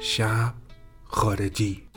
شب خارجی.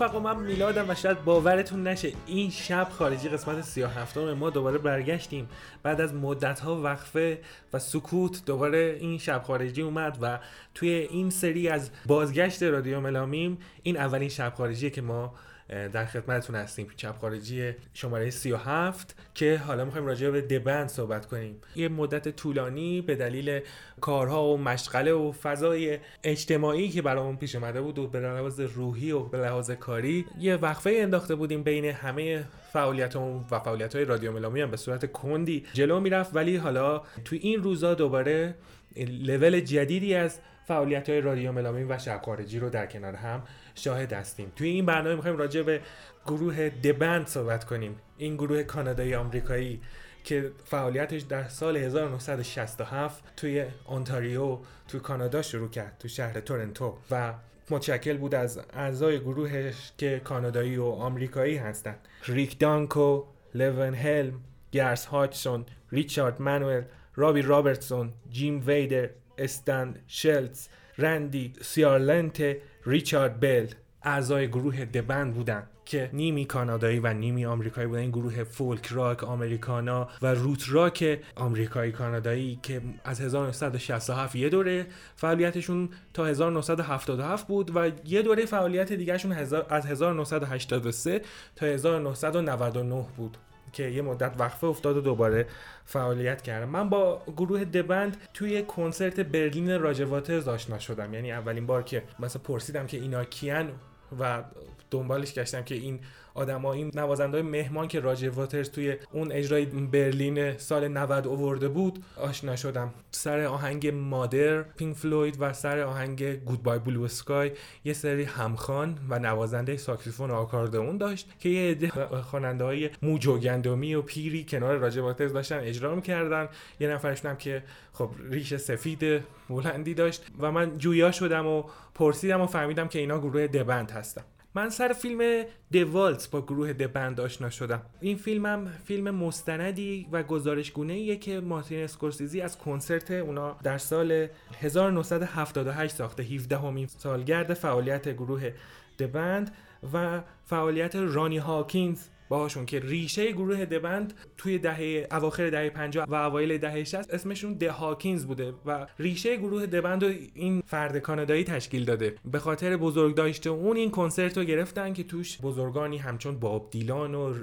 رفقا من میلادم و شاید باورتون نشه این شب خارجی قسمت 37 ما دوباره برگشتیم. بعد از مدت ها وقفه و سکوت دوباره این شب خارجی اومد و توی این سری از بازگشت رادیو ملامیم این اولین شب خارجیه که ما در خدمتتون هستیم. شب خارجی شماره 37 که حالا می‌خوایم راجع به دبند صحبت کنیم. یه مدت طولانی به دلیل کارها و مشغله و فضای اجتماعی که برامون پیش اومده بود و به لحاظ روحی و به لحاظ کاری یه وقفه انداخته بودیم بین همه فعالیت و فعالیت های رادیو ملامی هم به صورت کندی جلو می‌رفت. ولی حالا تو این روزا دوباره لول جدیدی از فعالیت های رادیو ملامی و شب خارجی رو در کنار هم شاهد هستیم. توی این برنامه می‌خوایم راجع به گروه دبند صحبت کنیم. این گروه کانادایی آمریکایی که فعالیتش در سال 1967 توی اونتاریو توی کانادا شروع کرد تو شهر تورنتو و متشکل بود از اعضای گروهش که کانادایی و آمریکایی هستند. ریک دانکو، لون هلم، گرس هاچسون، ریچارد منوئل، رابی رابرتسون، جیم ویدر، استن شلتز، رندی سیارلنت، ریچارد بل اعضای گروه دبند بودن که نیمی کانادایی و نیمی آمریکایی بودن. این گروه فولک راک آمریکانا و روت راک آمریکایی کانادایی که از 1967 یه دوره فعالیتشون تا 1977 بود و یه دوره فعالیت دیگهشون از 1983 تا 1999 بود. که یه مدت وقفه افتاد و دوباره فعالیت کردم. من با گروه دبند توی کنسرت برلین راجر واترز آشنا شدم. یعنی اولین بار که مثلا پرسیدم که اینا کیان و دنبالش گشتم که این آدما این نوازنده مهمان که راجر واترز توی اون اجرای برلین سال 90 اوورده بود آشنا شدم. سر آهنگ مادر پینک فلوید و سر آهنگ گودبای بلو اسکای یه سری همخوان و نوازنده ساکسیفون و آکاردئون داشت که یه عده خواننده های مو جوگندمی و پیری کنار راجر واترز داشتن اجرا می‌کردن. یه نفرشون هم که خب ریش سفید بلندی داشت و من جویا شدم و پرسیدم و فهمیدم که اینا گروه The Band هستن. من سر فیلم The Last Waltz با گروه The Band آشنا شدم. این فیلمم فیلم مستندی و گزارشگونه ایه که مارتین اسکورسیزی از کنسرت اونا در سال 1978 ساخته. 17 همین سالگرد فعالیت گروه The Band و فعالیت رانی هاکینز باهاشون که ریشه گروه The Band توی دهه اواخر دهه 50 و اوایل دهه 60 اسمشون The Hawkins بوده و ریشه گروه The Band رو این فرد کانادایی تشکیل داده. به خاطر بزرگداشت اون این کنسرت رو گرفتن که توش بزرگانی همچون باب دیلان و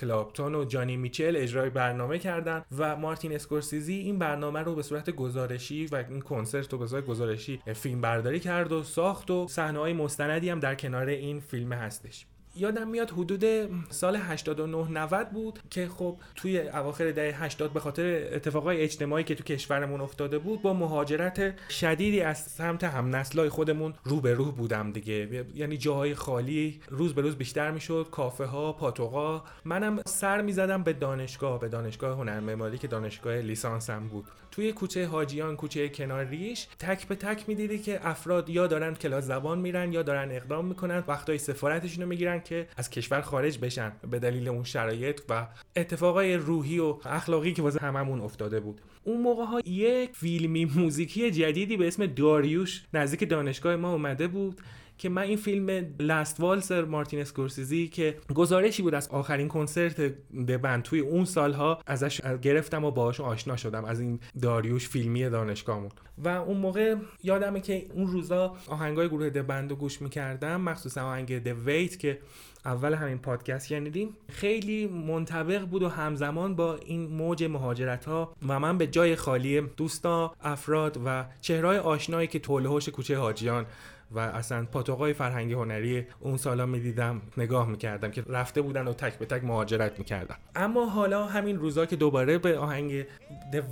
کلاپتون و جانی میچل اجرای برنامه کردن و مارتین اسکورسیزی این برنامه رو به صورت گزارشی و این کنسرت رو به صورت گزارشی فیلم برداری کرد و ساخت و صحنه های مستندی هم در کنار این فیلم هستش. یادم میاد حدود سال 89 90 بود که خب توی اواخر دهه 80 به خاطر اتفاقای اجتماعی که تو کشورمون افتاده بود با مهاجرت شدیدی از سمت هم نسلای خودمون رو به رو بودم دیگه. یعنی جاهای خالی روز به روز بیشتر می‌شد کافه ها پاتوقا منم سر می‌زدم به دانشگاه به دانشگاه هنر معماری که دانشگاه لیسانسم بود. توی کوچه حاجیان کوچه کنار ریش تک به تک می‌دیدی که افراد یا دارن کلاس زبان میرن یا دارن اقدام می‌کنن وقتای سفارتشون رو می‌گیرن. که از کشور خارج بشن به دلیل اون شرایط و اتفاقای روحی و اخلاقی که واسه هممون افتاده بود. اون موقع ها یک فیلمی موزیکی جدیدی به اسم داریوش نزدیک دانشگاه ما اومده بود. که من این فیلم لاست والسر مارتین اسکورسیزی که گزارشی بود از آخرین کنسرت دبند توی اون سالها ازش گرفتم و باهاش آشنا شدم. از این داریوش فیلمی دانشگاهمون و اون موقع یادمه که اون روزا آهنگای گروه دبند رو گوش می‌کردم مخصوصا آهنگ د ویت که اول همین پادکست شنیدیم. خیلی منطبق بود و همزمان با این موج مهاجرت ها و من به جای خالی دوستا افراد و چهرهای آشنایی که توله کوچه حاجیان و اصلا پاتوقای فرهنگی هنری اون سالا می‌دیدم نگاه می‌کردم که رفته بودن و تک به تک مهاجرت می‌کردن. اما حالا همین روزا که دوباره به آهنگ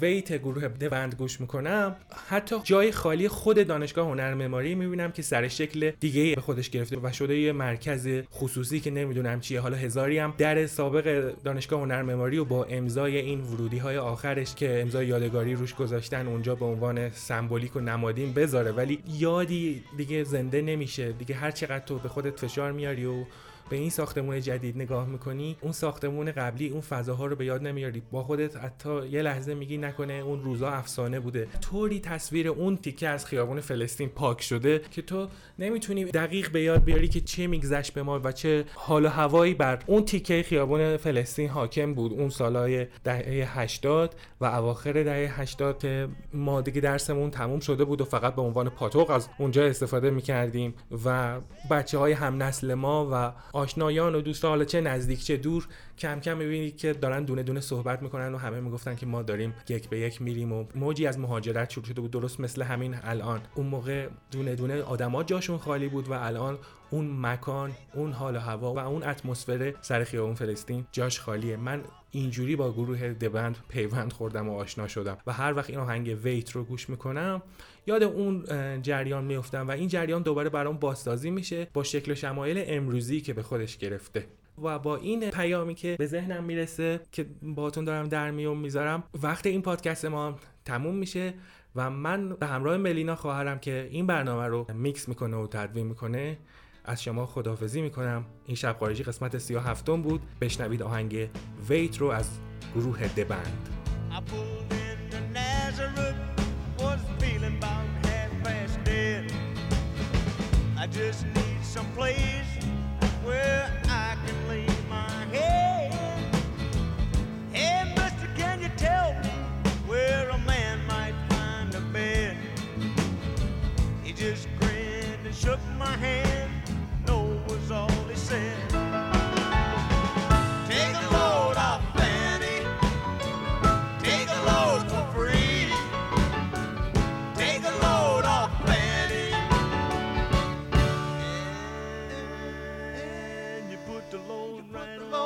Wait گروه دوند گوش می‌کنم حتی جای خالی خود دانشگاه هنر معماری می‌بینم که سر شکل دیگه به خودش گرفته و شده یه مرکز خصوصی که نمی‌دونم چیه. حالا هزاری هم در سابق دانشگاه هنر معماری و با امضای این ورودی های آخرش که امضای یادگاری روش گذاشتن اونجا به عنوان سمبولیک و نمادین بذاره. ولی یادی دیگه زنده نمیشه. دیگه هر چقدر تو به خودت فشار میاری و به این ساختمون جدید نگاه می‌کنی اون ساختمون قبلی اون فضاها رو به یاد نمیاری. با خودت حتی یه لحظه میگی نکنه اون روزا افسانه بوده. طوری تصویر اون تیکه از خیابون فلسطین پاک شده که تو نمی‌تونی دقیق به یاد بیاری که چه میگذشت به ما و چه حال و هوایی بر اون تیکه خیابون فلسطین حاکم بود. اون سالهای دهه 80 و اواخر دهه 80 که ما دیگه درسمون تموم شده بود و فقط به عنوان پاتوق از اونجا استفاده می‌کردیم و بچه های هم نسل ما و آشنایان و دوستان حالا چه نزدیک چه دور کم کم می‌بینید که دارن دونه دونه صحبت می‌کنن و همه می‌گفتن که ما داریم یک به یک میریم و موجی از مهاجرت شروع شده بود درست مثل همین الان. اون موقع دونه دونه آدما جاشون خالی بود و الان اون مکان اون حال و هوا و اون اتمسفر سر خیابون فلسطین جاش خالیه. من اینجوری با گروه دبند پیوند خوردم و آشنا شدم و هر وقت این آهنگ ویت رو گوش می‌کنم یاد اون جریان میفتم و این جریان دوباره برام بازسازی میشه با شکل و شمایل امروزی که به خودش گرفته و با این پیامی که به ذهنم می‌رسه که باتون دارم در میون می‌ذارم وقت این پادکست ما تموم میشه و من به همراه ملینا خواهرم که این برنامه رو میکس می‌کنه و تدوین می‌کنه از شما خداحافظی می‌کنم. این شب خارجی قسمت سیا هفتم بود. بشنوید آهنگ ویت رو از گروه دبند Where alone, right along.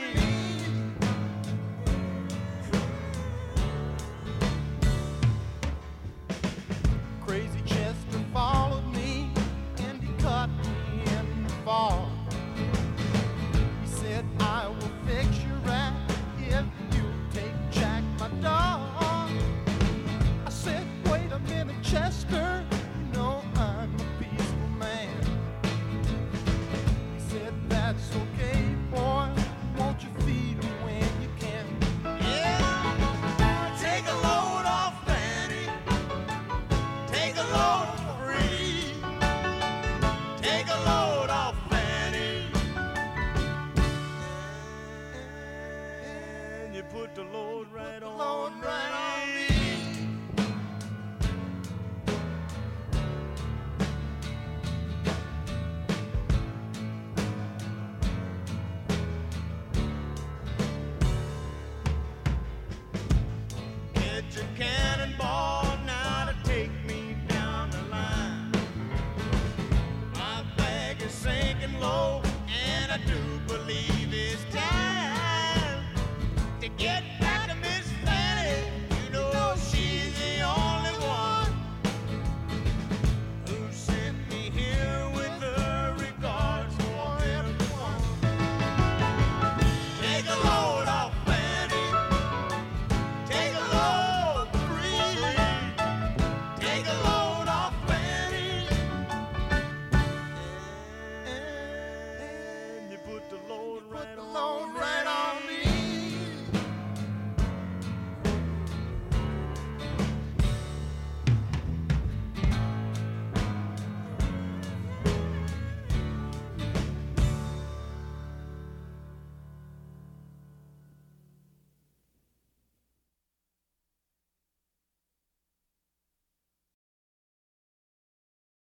put the load right, put the on, load right on.